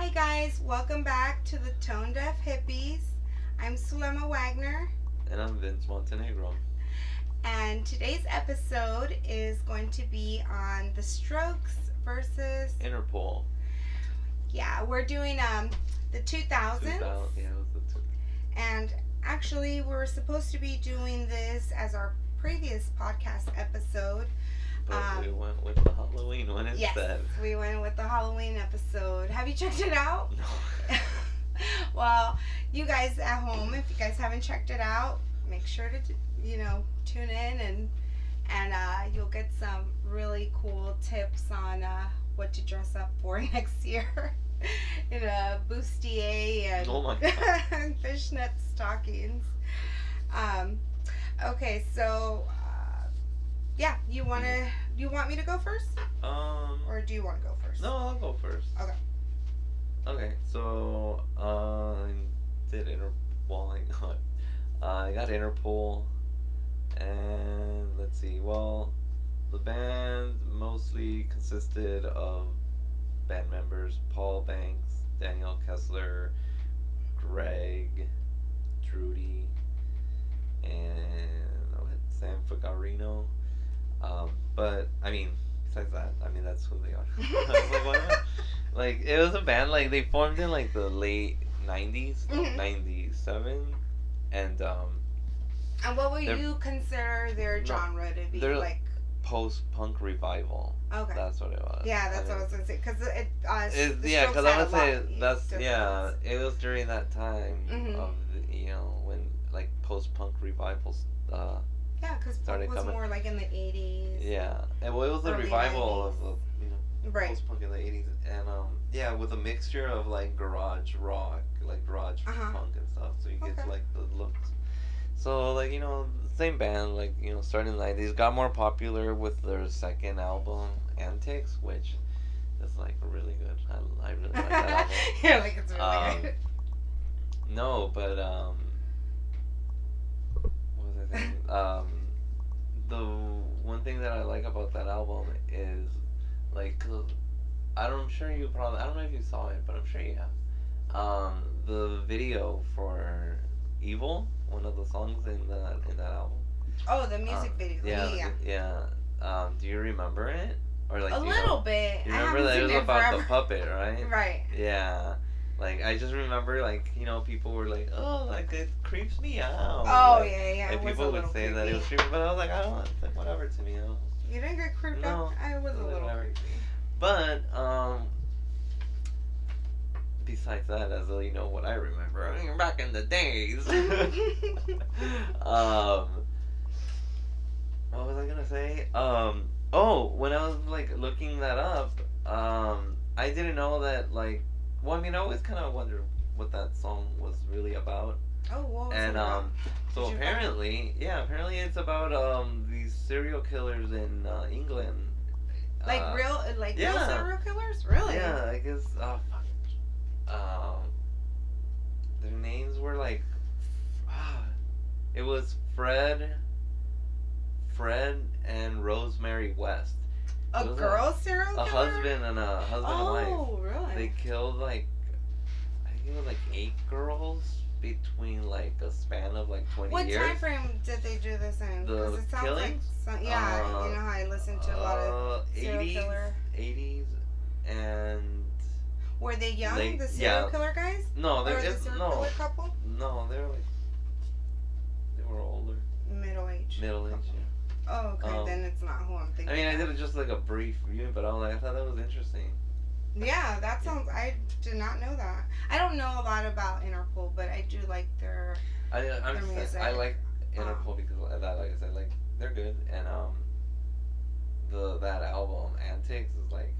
Hi guys, welcome back to the Tone Deaf Hippies. I'm Sulema Wagner, And I'm Vince Montenegro. and today's episode is going to be on the Strokes versus Interpol. yeah, we're doing um the 2000s, 2000. Yeah, it was the two. and actually we were supposed to be doing this as our previous podcast episode. But Um, we went with the Halloween one Yes, instead. we went with the Halloween episode. Have you checked it out? No. well, you guys at home, if you guys haven't checked it out, make sure to you know tune in and and uh, you'll get some really cool tips on uh, what to dress up for next year in a bustier and Oh fishnet stockings. Um, okay, so yeah, you wanna you want me to go first, Um. or do you want to go first? No, I'll go first. Okay. Okay, so uh, I did Interpol. uh, I got Interpol, and let's see. Well, the band mostly consisted of band members: Paul Banks, Daniel Kessler, Greg, Drudy, and what, Sam Fogarino. Um, but I mean, besides that, I mean that's who they are. Like, what am I- like it was a band like they formed in like the late 90s Mhm. 97 and um And what would you consider their genre to be? they're- Like, post-punk revival okay. that's what it was yeah, that's I what I was gonna say. Because it, uh, It, yeah, because I would say that's yeah. It was during that time Mhm. of the, you know when like post-punk revivals. Uh, Yeah, because punk was coming. more like in the eighties. yeah, and well, it was a revival 90s. of the you know Right. post-punk in the eighties, and um yeah, with a mixture of like garage rock, like garage Uh-huh. punk and stuff, so you get like the looks. So like you know, same band, like you know, starting in the nineties, got more popular with their second album, Antics, which is like really good. I, I really like that album. yeah, like it's really Um, good. No, but um, was I um, the one thing that I like about that album is like, I don't, I'm sure you probably, I don't know if you saw it, but I'm sure you have. Um, the video for "Evil," one of the songs in that in that album. Oh, the music um, video. Yeah, Yeah. yeah. Um, do you remember it? Or like, a little know? bit. You remember that it was about forever. the puppet, right? Right. Yeah. Like I just remember like, you know, people were like, Oh, like it creeps me out. Oh like, yeah, yeah. like it was a people would say that it was creepy. creepy, but I was like, I don't it's like whatever to me, you. You didn't get creeped out. No, I was a little whatever. creepy. But, um besides that, as you know what I remember back in the days. um what was I gonna say? Um oh, when I was like looking that up, um I didn't know that like well I mean I always kinda wondered what that song was really about. oh, was And um so Did apparently yeah, apparently it's about um these serial killers in uh, England. like uh, real, like real yeah. serial killers, really? Yeah, I guess. Oh fuck. Um, their names were like. ah, it was Fred. Fred and Rosemary West, A was a- girl serial a husband and a husband and wife. Oh, really? They killed like, I think it was like eight girls between like a span of like twenty What years. time frame did they do this in? The Because it sounds killings? like some, yeah, Uh, you know how I listen to a lot of Uh, serial 80s, killer. 80s, and Were they young, late- the serial yeah. killer guys? no, or there the no. killer couple? No, they were like they were older, Middle age. middle age. Oh, okay, Um, then it's not who I'm thinking. I mean, I did just like a brief view, but I was like, I thought that was interesting. Yeah, that sounds. I did not know that. I don't know a lot about Interpol, but I do like their. I I'm Their just saying, I like Interpol because of that, like I said, like they're good, and um, the that album Antics is like,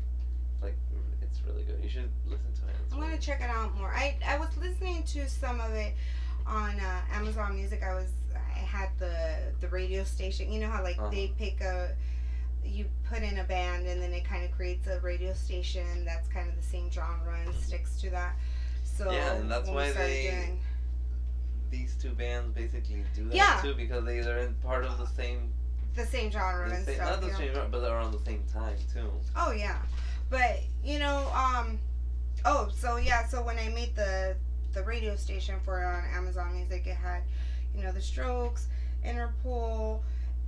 like it's really good. You should listen to it. It's I'm really- gonna check it out more. I I was listening to some of it on uh, Amazon Music. I was I had the the radio station. You know how like Uh-huh. they pick a you put in a band and then it kind of creates a radio station that's kind of the same genre and Mhm. sticks to that. So Yeah, and that's why they- doing- These two bands basically do that Yeah. too because they are in part of the same, the same genre the and same stuff. not the you know? same, genre, but they're around the same time too. Oh yeah, but you know, um, Oh, so yeah, so when I made the the radio station for it on Amazon Music, it had, you know, the Strokes, Interpol,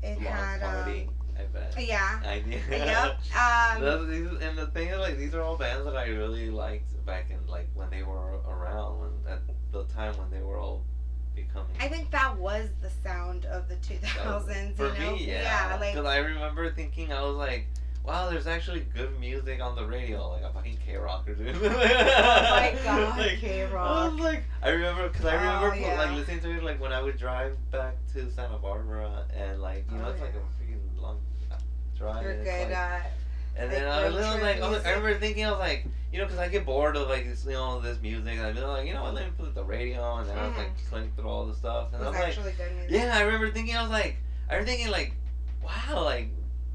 it had Party. I bet. um, yeah, I knew. yep, um, these- and the thing is, like, these are all bands that I really liked back in, like, when they were around, when at the time when they were all becoming. I think that was the sound of the 2000s. For you know, me, yeah. like Because I remember thinking, I was like, wow, there's actually good music on the radio. Like, a fucking K Rocker, dude. oh my God, I K-Rock. was like, I remember, because I remember, Oh, yeah. like, listening to it, like, when I would drive back to Santa Barbara, and, like, you know, Oh, it's like a freaking long drive. you're good. like, uh, and like then I was like, I, was, I remember thinking, I was like, you know, because I get bored of like this, you know, this music. And I'd be like, you know what, let me put the radio on. And then I was like clicking through all the stuff. it And I was like, actually good music. yeah, I remember thinking, I was like, I remember thinking like, wow, like,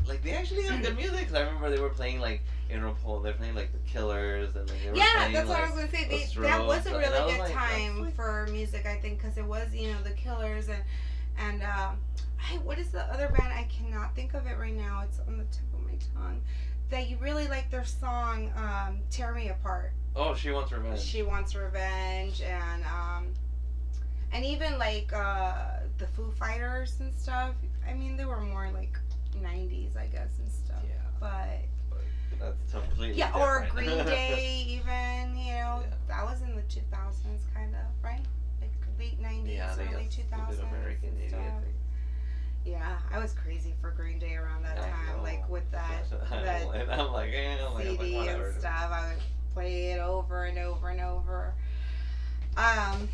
like they actually have good music. Because I remember they were playing like Interpol, they're playing like the Killers, and like they were Yeah, playing, that's what I was gonna say. the They, that was a really was good like, time like- for music, I think, because it was you know the Killers and and um, I, what is the other band? I cannot think of it right now. It's on the tip of my tongue. That you really like their song, um, "Tear Me Apart." Oh, she wants revenge. She wants revenge, and um, and even like uh, the Foo Fighters and stuff. I mean, they were more like '90s, I guess, and stuff. yeah, But but that's completely yeah, or. Green Day, even you know, Yeah. that was in the 2000s, kind of, right? Like late 90s, yeah, early 2000s. American and idiot stuff. thing. Yeah, I was crazy for Green Day around that I time, know. like with that that and I'm like, eh, I'm like, like, CD whatever. and stuff. I would play it over and over and over. Um,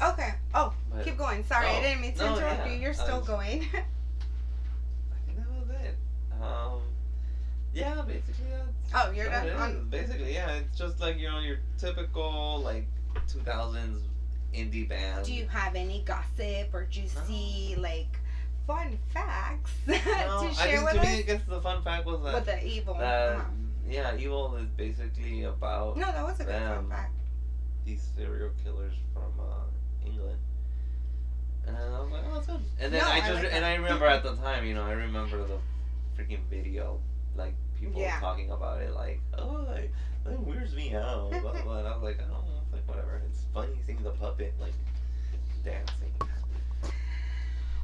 okay. Oh, But keep going. Sorry, I Oh, didn't mean to no, interrupt yeah, you. You're still was- going. I think that was it. Um, yeah, basically that's. oh, you're done. On, Basically, yeah, it's just like you know your typical like 2000s indie band. do you have any gossip or juicy like fun facts No, to I share think with to us? me, I guess the fun fact was that with the evil. that uh-huh. yeah, evil is basically about No, that was a good fun fact. these serial killers from uh, England. And I was like, oh, that's good. And then No, I I just like and. I remember at the time, you know, I remember the freaking video, like people Yeah. talking about it, like, oh, like, that weirds me out. blah, blah, blah. And I was like, oh, it's like whatever. It's funny seeing the puppet like dancing.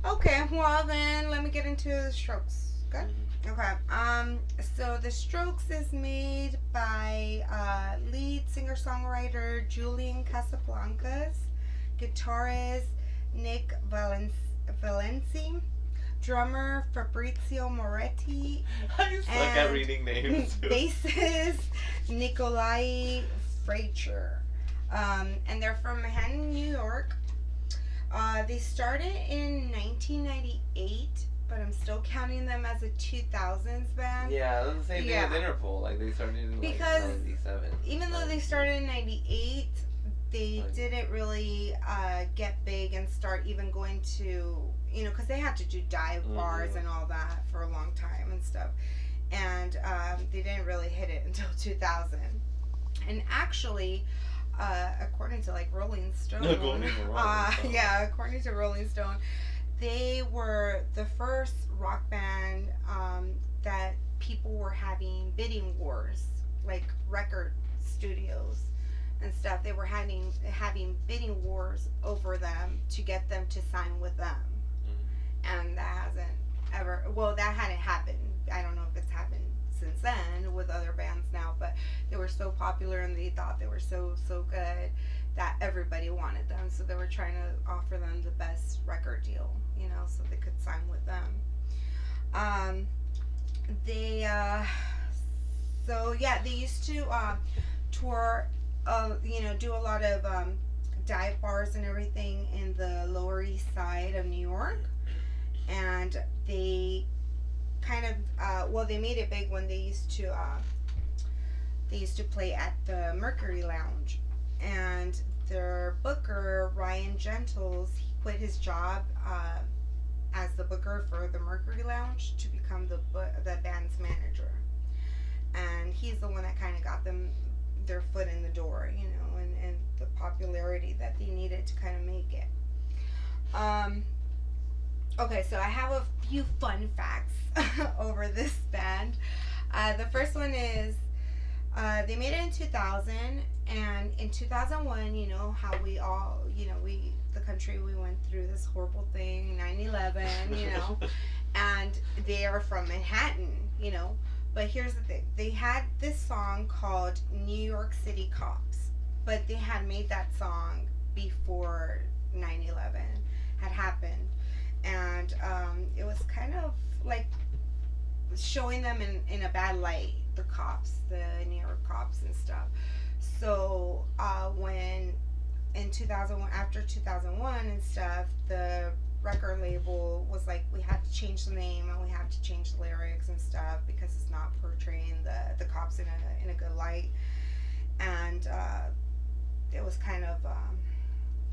Okay, well then let me get into the strokes. Good. Mhm. Okay. Um. So the Strokes is made by uh, lead singer songwriter Julian Casablancas, guitarist Nick Valen- Valensi, drummer Fabrizio Moretti, I suck at And reading names. bassist Nikolai Fracher. Um, and they're from Manhattan, New York. Uh, they started in 1998, but I'm still counting them as a 2000s band. yeah, that's the same thing Yeah. as Interpol. Like they started in Because like '97. Even though they started in 98, they Like- didn't really uh, get big and start even going to, you know, because they had to do dive bars Mhm. and all that for a long time and stuff. And um, they didn't really hit it until 2000. And actually, uh, according to like Rolling Stone, to Rolling uh, Stone. yeah, according to Rolling Stone, they were the first rock band um, that people were having bidding wars, like record studios and stuff. They were having having bidding wars over them to get them to sign with them, and that hasn't ever. Well, that hadn't happened. I don't know if it's happened since then with other bands now, but they were so popular and they thought they were so so good that everybody wanted them. So they were trying to offer them the best record deal, you know, so they could sign with them. Um, they uh, so yeah, they used to uh, tour, uh, you know, do a lot of um, dive bars and everything in the Lower East Side of New York, and they kind of uh, well, they made it big when they used to uh, they used to play at the Mercury Lounge, and their booker Ryan Gentles he quit his job uh, as the booker for the Mercury Lounge to become the the band's manager, and he's the one that kind of got them their foot in the door, you know, and, and the popularity that they needed to kind of make it. Um, okay, so I have a few fun facts over this band. Uh, the first one is Uh, they made it in 2000, and in 2001, you know how we all, you know, we the country we went through this horrible thing, 9/11, you know, and they are from Manhattan, you know. But here's the thing: they had this song called "New York City Cops," but they had made that song before 9/11 had happened, and um, it was kind of like showing them in, in a bad light the cops the york cops and stuff. So uh, when in 2001 after 2001 and stuff the record label was like we have to change the name and we have to change the lyrics and stuff because it's not portraying the, the cops in a, in a good light. And uh, it was kind of um,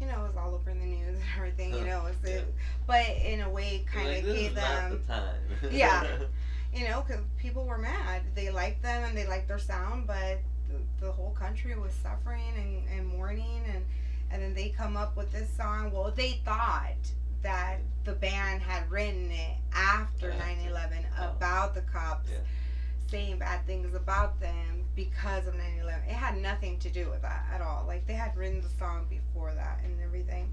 you know, it was all over in the news and everything, you know, Yeah. it, but in a way kind of like, gave is not them the time. Yeah. you know, because people were mad. They liked them and they liked their sound, but the, the whole country was suffering and, and mourning, and and then they come up with this song. Well, they thought that the band had written it after After. 9/11 Oh. about the cops Yeah. Saying bad things about them because of 9/11. It had nothing to do with that at all. Like they had written the song before that and everything.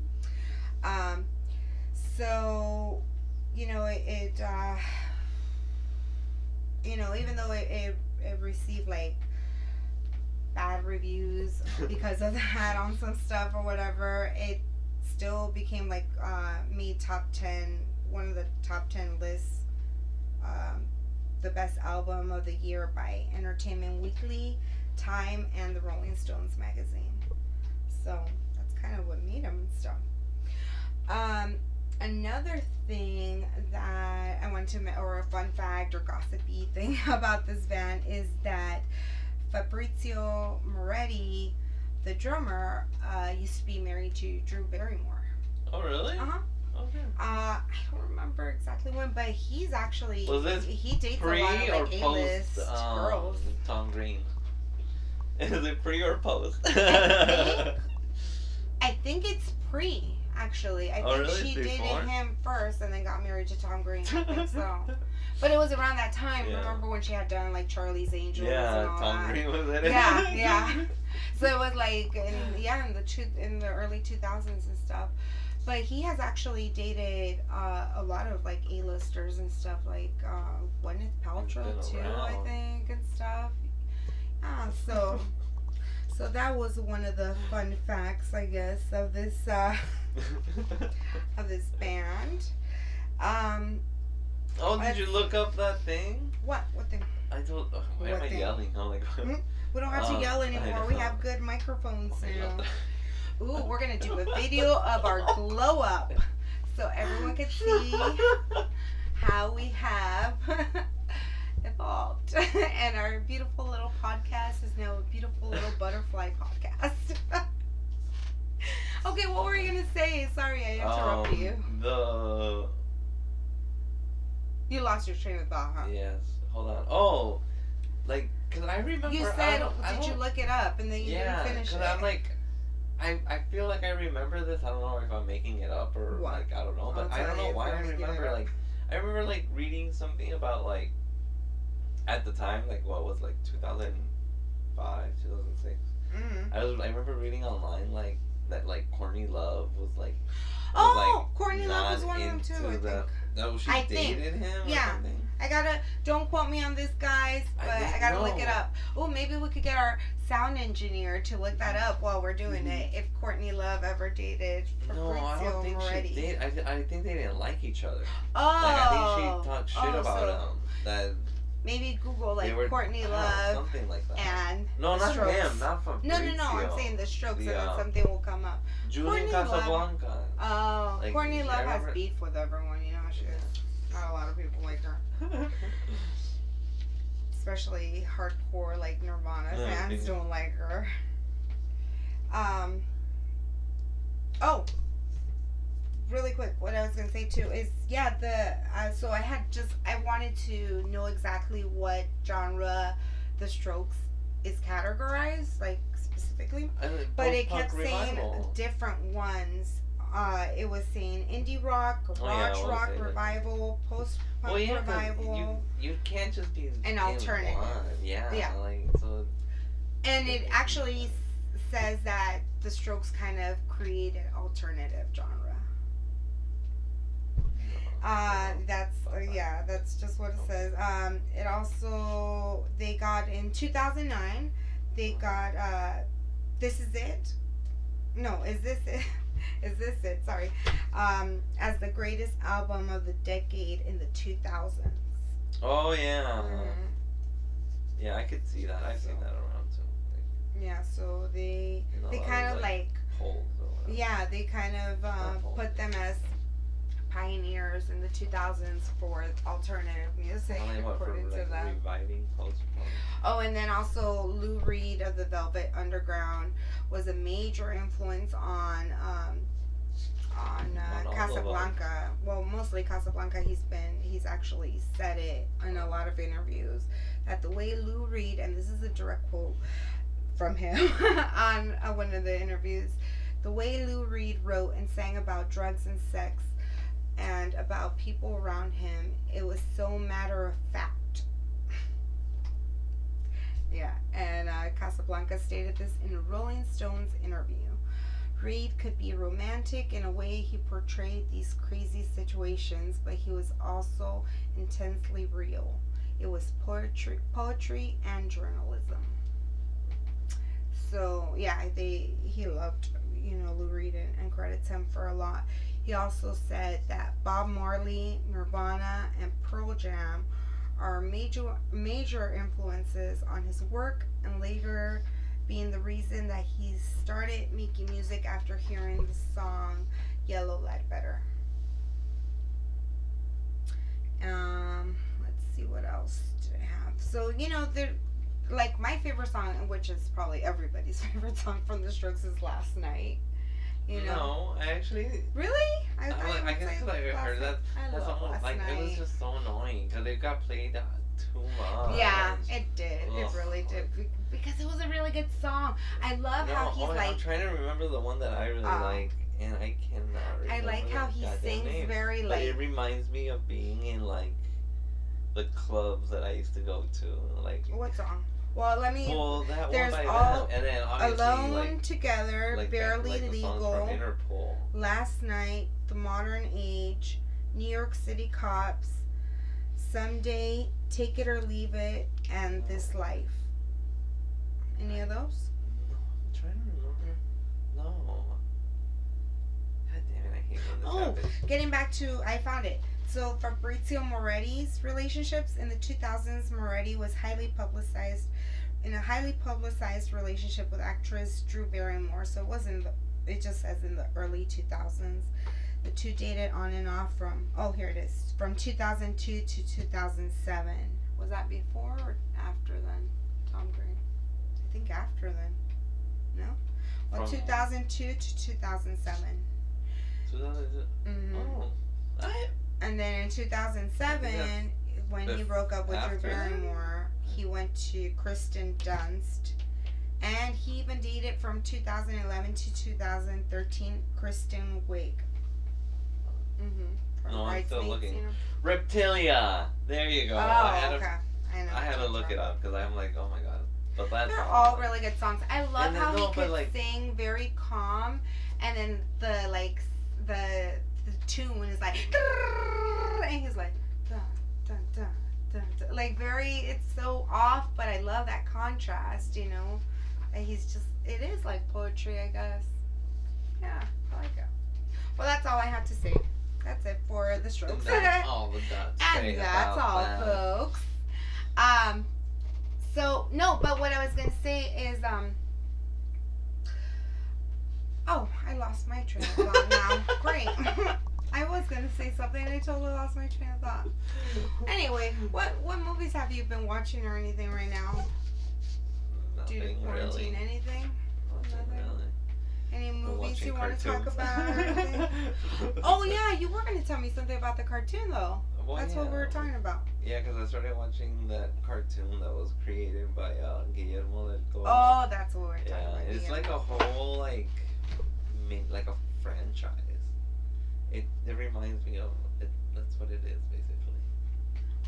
Um, so you know it. it uh, you know, even though it, it, it received like bad reviews because of that on some stuff or whatever, it still became like uh, made top 10, one of the top 10 lists, um, the best album of the year by Entertainment Weekly, Time, and the Rolling Stones magazine. So that's kind of what made them and stuff. Um, another thing that I want to, or a fun fact or gossipy thing about this band is that Fabrizio Moretti, the drummer, uh, used to be married to Drew Barrymore. oh really? Uh huh. Uh, I don't remember exactly when, but he's actually Was this he dates Pre a lot of like A-list um, girls. Tom Green? Is it pre or post? I I think it's pre. Actually, I Oh, think really? she Before? dated him first and then got married to Tom Green. I think so. But it was around that time. Yeah. Remember when she had done like Charlie's Angels yeah, and all Tom that? Green was in it. Yeah, yeah. So it was like in yeah in the two, in the early two thousands and stuff. But he has actually dated uh, a lot of like A-listers and stuff like uh, Gwyneth Paltrow too, I think, and stuff. Yeah, so so that was one of the fun facts, I guess, of this uh, of this band. Um, oh, did you look up that thing? what what thing? I told. Oh, why am What I yelling? I'm like. Hmm? We don't have to Um, yell anymore. We have good microphones Oh now. Ooh, we're gonna do a video of our glow up, so everyone can see how we have evolved, and our beautiful little podcast is now a beautiful little butterfly podcast. okay, what were you gonna say? Sorry, I interrupted Um, you. The You lost your train of thought, huh? yes. Hold on. Oh, like, cause I remember. You I said, don't- I did you don't- look it up, and then you yeah, didn't finish it? Yeah, cause? I'm like, I I feel like I remember this. I don't know if I'm making it up or What? like I don't know, but I don't know why I remember like I remember like reading something about like at the time like what was like 2005 2006 mm. I was I remember reading online like that like Courtney Love was like was, Oh, like, Courtney Love was one of them too. I think. No she I think. dated him Yeah. I gotta don't quote me on this, guys, but I, didn't gotta look it up. Oh, maybe we could get our sound engineer to look that up while we're doing it. If Courtney Love ever dated Mm-hmm. no I don't think Moretti. she did I, th- I think they didn't like each other Oh, like I think she talked shit oh, about so him that Maybe Google like were Courtney don't know, Love something like that and no not Strokes. him not from no, no, no. I'm saying the Strokes, The, and then something will come up. Julian Courtney Love. Casablanca Oh, Like, Courtney Love has beef with everyone. You know, she not a lot of people like her, especially hardcore like Nirvana Yeah, fans don't like her. Um. Oh. Really quick, what I was gonna say too is yeah the uh, so I had just I wanted to know exactly what genre the Strokes is categorized like specifically then but it kept saying different ones. Uh, it was saying indie rock, Oh, yeah, rock revival, post punk Well, yeah, revival. you you can't just be An alternative. One. Yeah, Yeah. like so. and it actually says that the Strokes kind of created alternative genre. Uh, that's uh, yeah, that's just what it says. Um, it also they got in 2009. They got uh, this is it. No, is this it? is this it? Sorry, um, as the greatest album of the decade in the 2000s. Oh yeah. Mhm. Yeah, I could see that. I've seen that around too. Yeah, so they Like, they kind of like, like polls yeah they kind of um, put them as pioneers in the 2000s for alternative music Only what for according to like them. reviving. Oh, and then also Lou Reed of the Velvet Underground was a major influence on um, on On uh, all of. Casablanca. Well, mostly Casablanca. He's been he's actually said it in a lot of interviews that the way Lou Reed and this is a direct quote from him on uh, one of the interviews, the way Lou Reed wrote and sang about drugs and sex and about people around him, it was so matter of fact. Yeah, and uh, Casablanca stated this in a Rolling Stones interview. Reed could be romantic in a way he portrayed these crazy situations, but he was also intensely real. It was poetry, poetry and journalism. So yeah, they he loved you know Lou Reed and, and credits him for a lot. He also said that Bob Marley, Nirvana, and Pearl Jam are major major influences on his work and later being the reason that he started making music after hearing the song Yellow Ledbetter. Um, let's see what else do I have. So, you know, there like my favorite song, which is probably everybody's favorite song from the Strokes is Last Night. You know. No, I actually. Really? I, I, like, I guess say 'cause I heard that. I That's almost like Night. it was just so annoying because it got played uh, too much. Yeah, it did. It really did. Because it was a really good song. I love No, how he's oh, like. I'm trying to remember the one that I really Oh. like, and I cannot remember. I like how he sings name. very But like. it reminds me of being in like the clubs that I used to go to, like. What song? Well, let me. Well, that there's one by all them, and then Alone like, Together, like that- Barely like Legal. Last Night, The Modern Age, New York City Cops, Someday, Take It or Leave It, and This Life. Any of those? No, I'm trying to remember. No. God damn it! I hate when this Oh, happens. Getting back to, I found it. So Fabrizio Moretti's relationships in the 2000s, Moretti was highly publicized in a highly publicized relationship with actress Drew Barrymore. So it wasn't. The, it just says in the early 2000s. The two dated on and off from oh here it is from 2002 to 2007. Was that before or after then? Tom Green. I think after then. No. Well, From- 2002 to 2007. 2000. Mm-hmm. Oh, I And then in 2007, when he broke up with Drew after that? Barrymore, he went to Kristen Dunst. And he even dated from 2011 to 2013 Kristen Wiig. Mm-hmm. No, I'm still looking. You know? Reptilia. There you go. Oh, I had okay. to, I know. I had to look it up because I'm like, oh my god. But that's They're all really good songs. I love And then how no, he could like- sing very calm, and then the like the the tune is like, and he's like, dun, dun, dun, dun, dun. like very. It's so off, but I love that contrast. You know, and he's just. It is like poetry, I guess. Yeah, I like it. Well, that's all I have to say. That's it for the And Strokes. that's all. And that's all, folks. Um, so no, but what I was gonna say is um. Oh, I lost my train of thought now. Great. I was gonna say something I totally lost my train of thought. Anyway, what what movies have you been watching or anything right now? Due to Nothing quarantine, really. anything? Nothing Nothing? really. Any movies you want to talk about? Oh yeah, you were gonna tell me something about the cartoon though. Well, That's what we were talking about. Yeah, because I started watching that cartoon that was created by uh, Guillermo del Toro. Oh, that's what we were talking yeah, about. it's yeah. like a whole like, min- like a franchise. It it reminds me of it. That's what it is basically.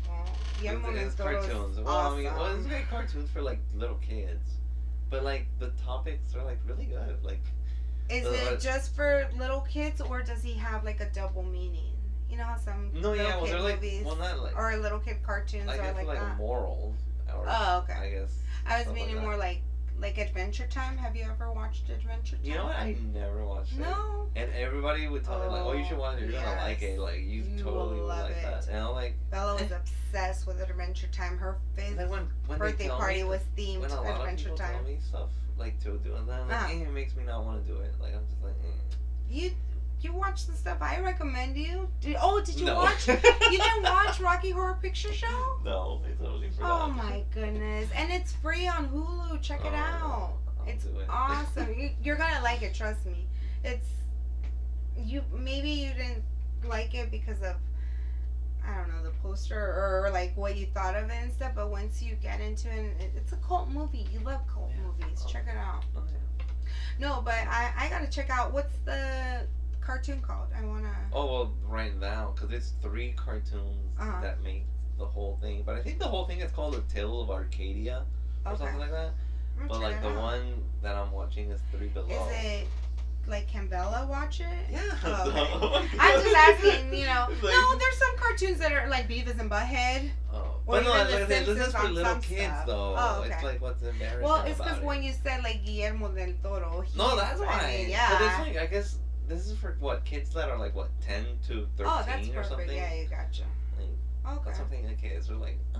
Well, It's- it's cartoons. Well, I mean, well, it's awesome. like cartoons for like little kids, but like the topics are like really good. Like Is Uh, it just for little kids, or does he have like a double meaning? You know how some no, little yeah, well kid they're like movies well not like or little kid cartoons I are guess like, like, that. morals. Or, Oh, okay. I guess. I was stuff like meaning more like like Adventure Time. Have you ever watched Adventure Time? You know what? I never watched it. No. And everybody would tell me like, "Oh, you should watch it. You're gonna like it. Like you, You totally would love like that." it. And I'm like, Bella was obsessed with Adventure Time. Her fifth then when when birthday party me, was themed when a lot of Adventure people Time. tell me stuff like to do, and then I'm like, Uh-huh. eh, it makes me not want to do it. Like I'm just like, eh. You you watch the stuff I recommend you. Did, oh, did you no. watch? You didn't watch Rocky Horror Picture Show? no, I totally forgot. Oh my goodness! And it's free on Hulu. Check it Oh, out. I'll It's do it. awesome. you, you're gonna like it. Trust me. It's you. Maybe you didn't like it because of I don't know the poster or like what you thought of it and stuff. But once you get into it, it it's a cult movie. You love cult Yeah. movies. Oh. Check it out. Oh, yeah. No, but I I gotta check out what's the cartoon called. I wanna. Oh well, right now because it's three cartoons Uh-huh. that make the whole thing. But I think the whole thing is called The Tale of Arcadia or Okay. something like that. I'm But like the out. one that I'm watching is Three Below. Is it like can Bella watch it? Yeah. Oh, okay. My I'm just asking, you know. Like- no, there's some cartoons that are like Beavis and Butthead. Oh. Or But no, like The this is for little kids stuff. though. Oh, okay. It's like what's embarrassing Well, it's because it. when you said like Guillermo del Toro. No, that's why. I mean, But yeah. it's like I guess this is for what kids that are like what ten to thirteen oh, that's or perfect. something. Yeah, you gotcha. Like, Okay. That's something that kids are like. Ah,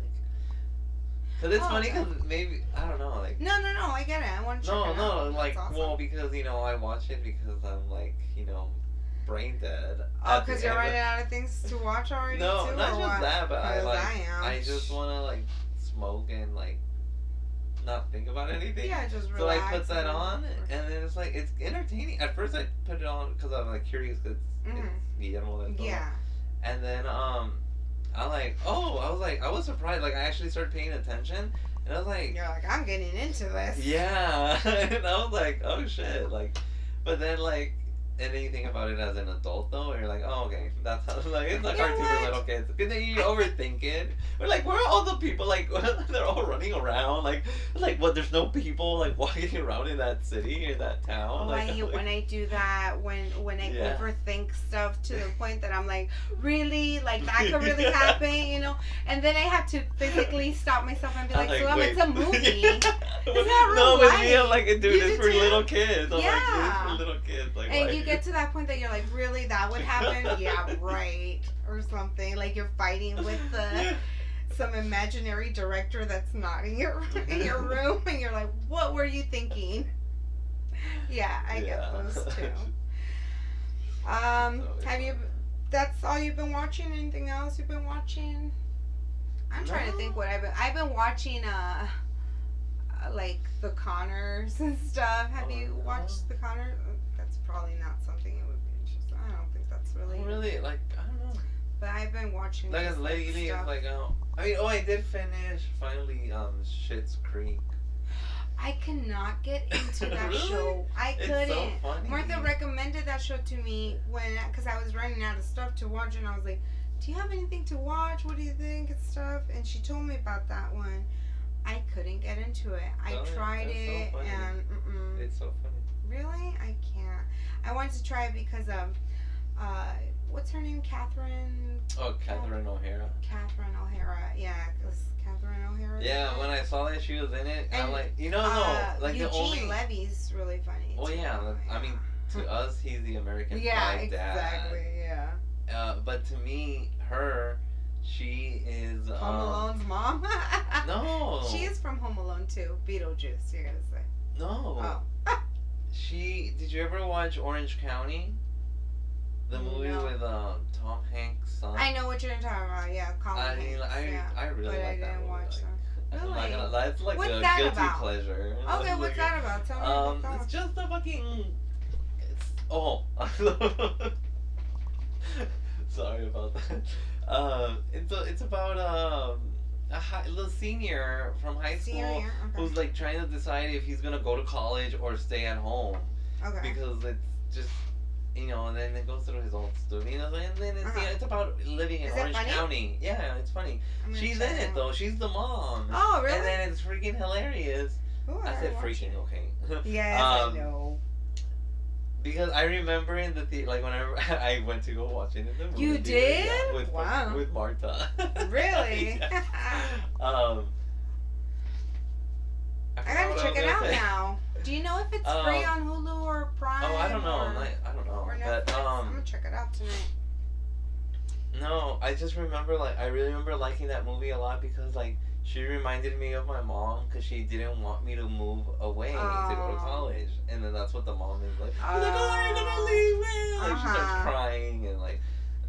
like. Cause it's Oh, funny okay. because maybe I don't know like. No, no, no. I get it. I want to check No, no, out. like awesome. well because you know I watch it because I'm like you know, brain dead. Oh, because you're running out of things to watch already No, too, not just what? that, but I like I. I just wanna like smoke and like not think about anything. Yeah, just relax. So I put that on, and then it's like it's entertaining. At first, I put it on because I'm like curious because Mhm. it's Guillermo del Toro. Yeah. And then um, I like oh I was like I was surprised like I actually started paying attention, and I was like You're like, I'm getting into this. yeah, and I was like oh shit like, but then like. And then you think about it as an adult though, and you're like, oh okay, that's how, like it's a cartoon for little kids. Because then you overthink it. We're like, where are all the people? Like they're all running around. Like like what? There's no people like walking around in that city or that town. Oh, like, I hate like- when I do that. When when I Yeah. overthink stuff to the point that I'm like, really, like that could really Yeah. happen, you know? And then I have to physically stop myself and be like, So I'm Slam, wait. it's a movie. Yeah. It's not no, real but me, I'm like, dude, You it's for little kids. I'm like, Yeah. it's for little kids. Like, you get to that point that you're like, really, that would happen? yeah, right, or something. Like you're fighting with the some imaginary director that's not in your in your room, and you're like, what were you thinking? Yeah, I get those too. Um, have you? That's all you've been watching. Anything else you've been watching? I'm trying to think what I've been. I've been watching uh, like the Connors and stuff. Have Oh, you no. watched the Connors? That's probably not something it would be interesting. I don't think that's really. Really like I don't know. But I've been watching. Like just, lately, stuff. like oh, I mean, oh, I did finish finally um Schitt's Creek. I cannot get into that Really? show. I It's couldn't. so funny. Martha recommended that show to me when, because I was running out of stuff to watch, and I was like, "Do you have anything to watch? What do you think and stuff?" And she told me about that one. I couldn't get into it. I tried so it, funny. and mm-mm. It's so funny. Really, I can't. I wanted to try it because of, uh, what's her name? Catherine. Oh, Catherine O'Hara. Catherine O'Hara. Yeah, because Catherine O'Hara. Yeah, when I saw that she was in it, I'm like, you know, uh, no, like Eugene the only. Levy's really funny. Well, too. yeah, I mean, to us, he's the American yeah, Pie dad. exactly. Yeah. Uh, but to me, her, she is. Um, Home Alone's mom. No. She is from Home Alone too. Beetlejuice. You're gonna say. No. Oh. She. Did you ever watch Orange County? The movie No. with uh, Tom Hanks' son. I know what you're talking about. Yeah, Colin I mean, Hanks, I yeah. I really but I like that didn't movie. watch like, that. I'm not Really? gonna lie, it's like What's a that guilty about? pleasure. Okay, what's like that about? Tell me Um, it's just a fucking. It's oh. Sorry about that. Um, it's a, it's about um a high, little senior from high school Senior, okay. who's like trying to decide if he's gonna go to college or stay at home okay. because it's just you know, and then it goes through his own story, you know, and then it's Uh-huh. know, it's about living in Is Orange? County. Yeah, it's funny. She's in it though. She's the mom. Oh, really? And then it's freaking hilarious Ooh, I said freaking it. okay. Yes, Um, I know. Because I remember in the theater, like whenever I went to go watch it in the movie You theater, yeah, did? with Wow. with Marta. Really? Yeah. Um. I forgot gotta check it out say. now. Do you know if it's free Um, on Hulu or Prime? Oh, I don't know. Or, I don't know. But Netflix? I'm um, gonna check it out tonight. no, I just remember like I really remember liking that movie a lot because like she reminded me of my mom because she didn't want me to move away to go to Oh. college, and then that's what the mom is like. She's like, oh, you're gonna leave me! Like she starts Uh-huh. crying and like.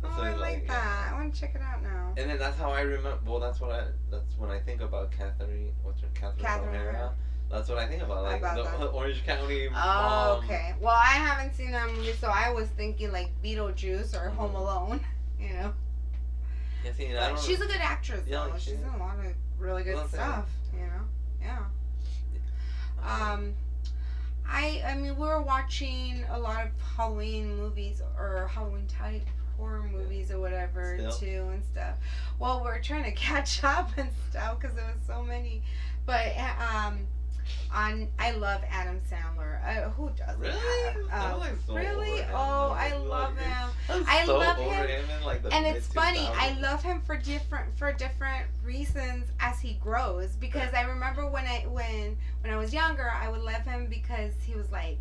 Oh, so I like yeah. that. I want to check it out now. And then that's how I remember. Well, that's what I. That's when I think about Catherine. What's her Catherine, Catherine O'Hara. That's what I think about, like About the. Orange County. Oh, mom. okay. Well, I haven't seen that movie, so I was thinking like Beetlejuice or Home Mhm. Alone. You know, Yeah, see, but she's a good actress Yeah, though. She's in a lot of really good stuff. You know, yeah. Um, I I mean we were watching a lot of Halloween movies or Halloween type horror movies or whatever Still? too and stuff. Well, we're trying to catch up and stuff because there was so many. But um, on I love Adam Sandler. Uh, who doesn't? Really? Uh, like, so really? Oh, like, love him. I'm I so love him. him in, like, the and it's funny i love him for different for different reasons as he grows because i remember when i when when i was younger i would love him because he was like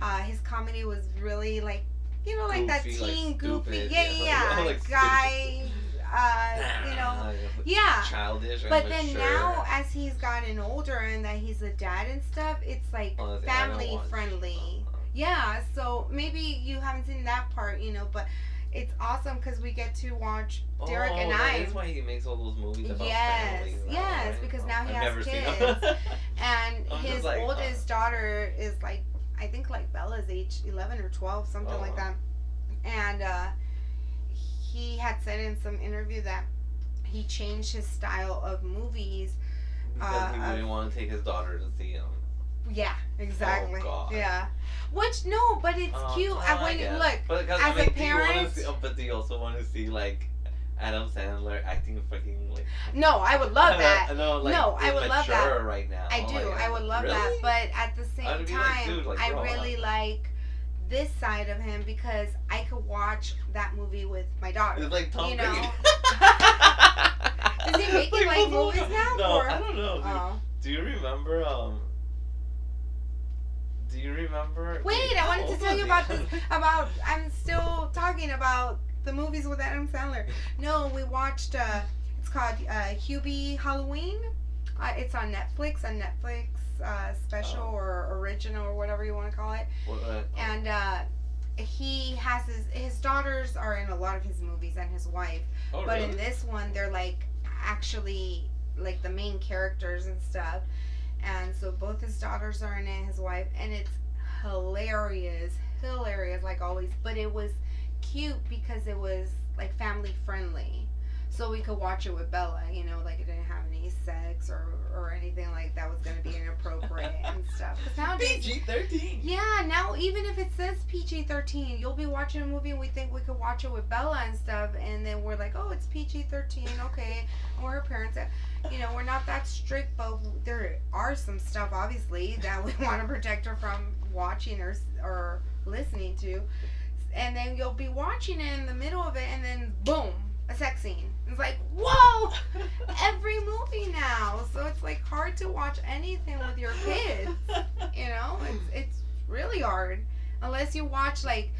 uh his comedy was really like you know like that Goofy, like, teen goofy stupid, yeah yeah, yeah, like, stupid. guy uh you know yeah childish. but then mature. now as he's gotten older and that he's a dad and stuff it's like Oh, that's- I haven't family friendly yeah, so maybe you haven't seen that part, you know, but it's awesome because we get to watch Derek oh, and I. That's why he makes all those movies about Yes, families yes, right? because now he I've has never kids. And his like, oldest uh, daughter is like, I think like Bella's age, 11 or 12, something Oh, like that. And uh, he had said in some interview that he changed his style of movies. because he uh, wouldn't want to take his daughter to see him. Yeah, exactly. Oh. Yeah. Which, no, but it's Uh, cute. I I when guess. look, But as a like, do you wanna parent- see, oh, but do you also want to see like Adam Sandler acting fucking like? no, I would love that. no, like, No, I would love that. right now. I Oh do. God. I would love that. But at the same I'd like, time, dude, like, I really like this side of him because I could watch that movie with my daughter. It's like Tom You know? Brady. Is he making, like, of movies now, No, or- I don't know. Oh. Do you remember? Um. Do you remember? Wait, I wanted to tell you about this. About I'm still talking about the movies with Adam Sandler. No, we watched. Uh, it's called uh, Hubie Halloween. Uh, it's on Netflix. A Netflix uh, special Oh. or original or whatever you want to call it. What, uh, and uh, he has his his daughters are in a lot of his movies and his wife oh, but really? in this one they're like actually like the main characters and stuff and so both his daughters are in it his wife and it's hilarious hilarious like always but it was cute because it was like family friendly so we could watch it with Bella, you know, like it didn't have any sex or, or anything like that was gonna be inappropriate and stuff. Nowadays, PG thirteen. yeah, now even if it says PG 13, you'll be watching a movie and we think we could watch it with Bella and stuff, and then we're like, oh, it's PG 13, okay. Or her parents. You know, we're not that strict, but there are some stuff, obviously, that we want to protect her from watching or, or listening to. And then you'll be watching it in the middle of it, and then boom, a sex scene. It's like, whoa! Every movie now. So it's like hard to watch anything with your kids. You know, it's it's really hard unless you watch like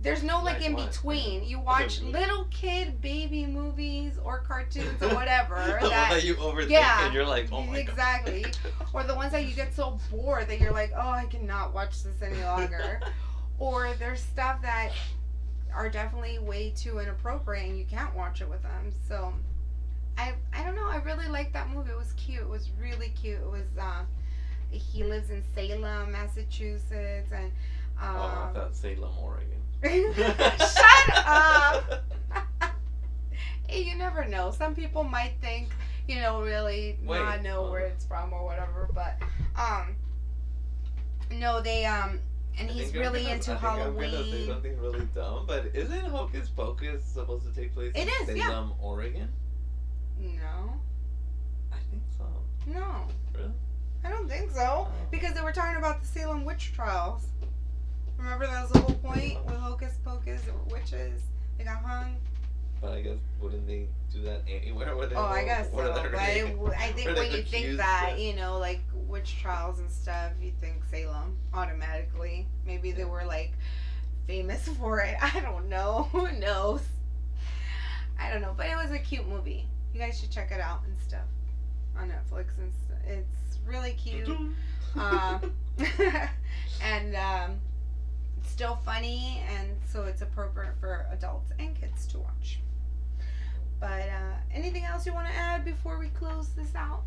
there's no like, Like in what? between. You watch little kid baby movies or cartoons or whatever the that that you overthink yeah, and you're like, oh my exactly. god. or the ones that you get so bored that you're like, oh, I cannot watch this any longer. or there's stuff that are definitely way too inappropriate and you can't watch it with them. So I I don't know. I really liked that movie. It was cute. It was really cute. It was uh, he lives in Salem, Massachusetts, and oh, I um, thought Salem, Oregon. shut up. Hey, you never know. Some people might think, you know, really Wait, not know where it's from or whatever, but um no, they um and he's really gonna- into I think I'm gonna say Halloween. something really dumb, but isn't Hocus Pocus supposed to take place It in is, yeah. Salem, Oregon? No. I think so. No. Really? I don't think so. Oh. Because they were talking about the Salem witch trials. Remember that was the whole point with Hocus Pocus, they were witches. They got hung. But I guess wouldn't they do that anywhere where they Oh, I go? guess so. But I, I think when you think that, you know, like witch trials and stuff, you think Salem automatically. Maybe they were like famous for it. I don't know. Who knows? I don't know. But it was a cute movie. You guys should check it out and stuff on Netflix. And it's really cute. um, and um, it's still funny, and so it's appropriate for adults and kids to watch. But uh, anything else you want to add before we close this out?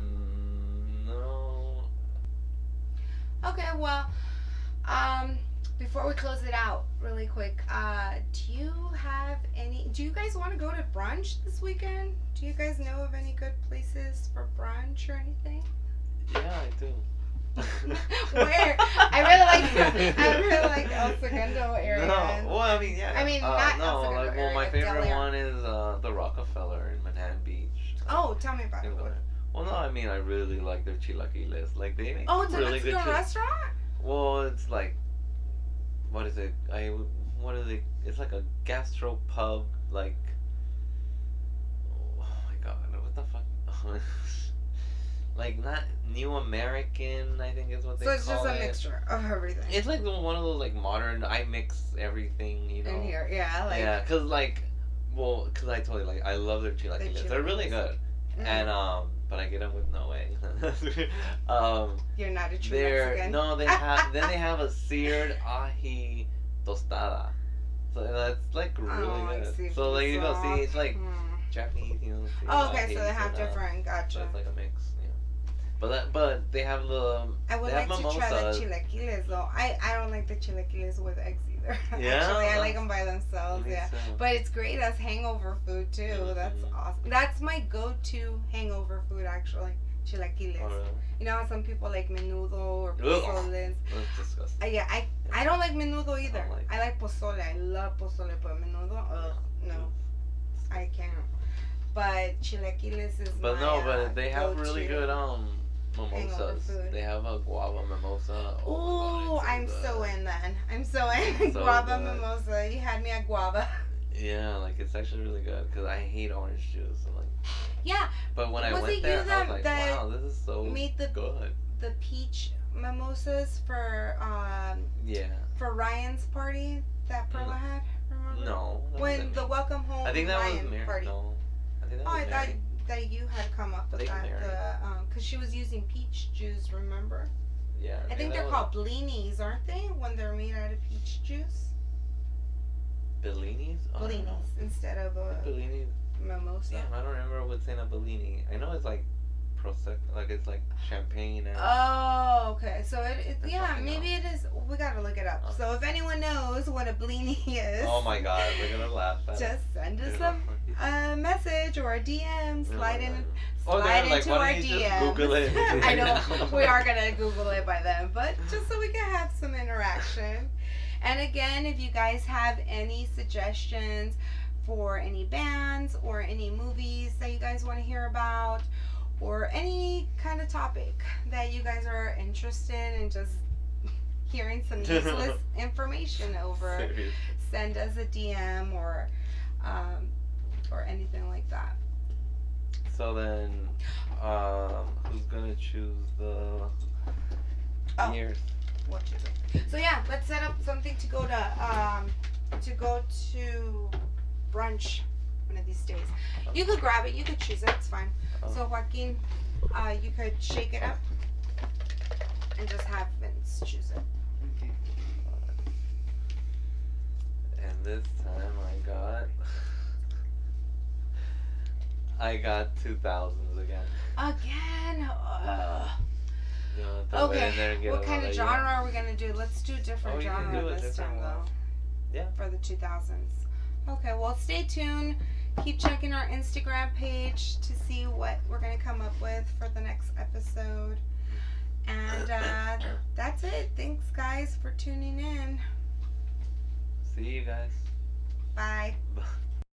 Mm, no. Okay, well, um, before we close it out, really quick, uh, do you have any? Do you guys want to go to brunch this weekend? Do you guys know of any good places for brunch or anything? Yeah, I do. Where? I really like I really like El Segundo area. No, well, I mean, yeah. I mean, uh, not no, El Segundo like, well, my favorite Del Aire. one is uh, the Rockefeller in Manhattan Beach. Oh, tell me about it. Think about it. Well, no, I mean, I really like their chilaquiles. Like they make Oh, it's a really Mexican good. restaurant. Well, it's like, what is it? I what is it? It's like a gastro pub. Like, oh my god, what the fuck? like not New American, I think is what they call it. So it's just a it. mixture of everything It's like one of those like modern. I mix everything, you know. in here. Yeah, like yeah, cause like, well, cause I told you like I love their chilaquiles. They're really good, mm, and um, but I get them with no egg. um, you're not a true Mexican. no, they have then they have a seared ahi tostada. So that's like really Oh, good. So like you go see, it's like Hmm. Japanese, you know. Oh, okay, so they have different. So Gotcha. it's like a mix, yeah. But that, but they have the I would like to try the chilaquiles though. I I don't like the chilaquiles with eggs either. Yeah? Actually, I like them by themselves. Yeah. too. But it's great as hangover food too. That's Mhm. awesome. That's my go-to hangover food actually. Chilaquiles. Oh, really? You know how some people like menudo or Ugh. pozoles. That's disgusting. Uh, yeah, I I don't like menudo either. like I like pozole. I love pozole, but menudo, ugh, no, I can't. But chilaquiles is But my, no, uh, but they have really go-to. good um mimosas. They have a guava mimosa. Ooh, Oh I'm it's so in then. I'm so in. So guava good. mimosa. You had me at guava. Yeah, like it's actually really good because I hate orange juice. And, like, Yeah, but when I went there, I was like, wow, this is so made the good. the peach mimosas for um Yeah. for Ryan's party that Perla No. had. Remember? No. When the me. welcome home I think that Ryan was Mary. party. No. I think that Oh, was I thought Mary. That you had come up with that. Mary. The um, cause she was using peach juice. Remember? Yeah. I think they're was called blinis, aren't they? When they're made out of peach juice. Bellinis. Oh, I. Blinis instead of a Bellini. mimosa. Damn, I don't remember what's in a Bellini. I know it's like prosecco, like it's like champagne and. Oh, okay. So it, it yeah, maybe it is. We gotta look it up. Oh. So if anyone knows what a blini is, Oh my god, we're gonna laugh at it. just send us a, a message or a DM. Slide in, Oh, slide like, into our just Google it? I know we are gonna Google it by then, but just so we can have some interaction. And again, if you guys have any suggestions for any bands or any movies that you guys want to hear about, or any kind of topic that you guys are interested in just hearing some useless information over, Serious. send us a DM or um, or anything like that. So then, um, who's gonna choose the Oh. years? what to do. So yeah, let's set up something to go to um to go to brunch one of these days. You could grab it, you could choose it, it's fine. So Joaquin, uh, you could shake it up and just have Vince choose it. And this time I got. I got two thousands again. Again. Ugh. Okay. in there and get What kind of genre are we gonna do? Let's do a different Oh, genre do a this different time one. though. Yeah. For the 2000s. Okay, well, stay tuned. Keep checking our Instagram page to see what we're gonna come up with for the next episode. And uh, that's it. Thanks, guys, for tuning in. See you guys. Bye. Bye.